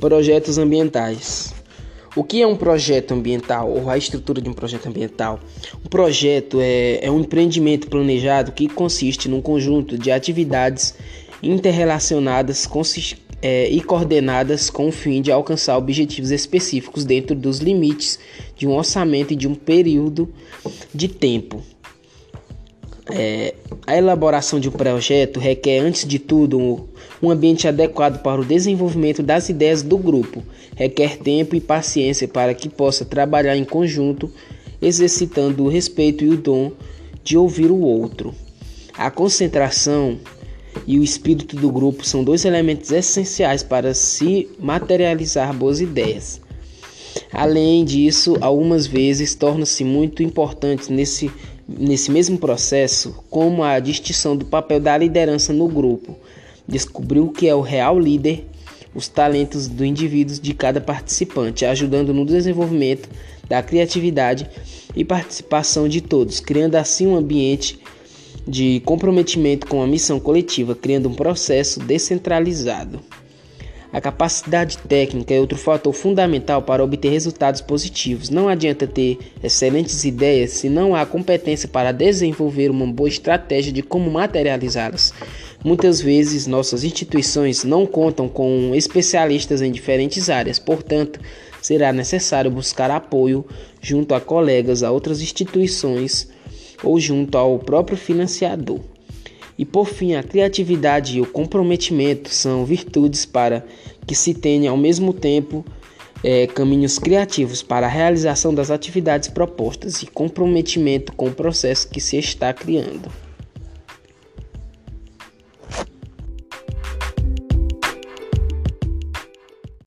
Projetos ambientais. O que é um projeto ambiental ou a estrutura de um projeto ambiental? Um projeto é, é um empreendimento planejado que consiste num conjunto de atividades interrelacionadas é, e coordenadas com o fim de alcançar objetivos específicos dentro dos limites de um orçamento e de um período de tempo. É, a elaboração de um projeto requer, antes de tudo, um, ambiente adequado para o desenvolvimento das ideias do grupo. Requer tempo e paciência para que possa trabalhar em conjunto, exercitando o respeito e o dom de ouvir o outro. A concentração e o espírito do grupo são dois elementos essenciais para se materializar boas ideias. Além disso, algumas vezes torna-se muito importante nesse nesse mesmo processo, como a distinção do papel da liderança no grupo, descobriu o que é o real líder, os talentos do indivíduo de cada participante, ajudando no desenvolvimento da criatividade e participação de todos, criando assim um ambiente de comprometimento com a missão coletiva, criando um processo descentralizado. A capacidade técnica é outro fator fundamental para obter resultados positivos. Não adianta ter excelentes ideias se não há competência para desenvolver uma boa estratégia de como materializá-las. Muitas vezes nossas instituições não contam com especialistas em diferentes áreas, portanto, será necessário buscar apoio junto a colegas, a outras instituições ou junto ao próprio financiador. E por fim, a criatividade e o comprometimento são virtudes para que se tenha ao mesmo tempo é, caminhos criativos para a realização das atividades propostas e comprometimento com o processo que se está criando.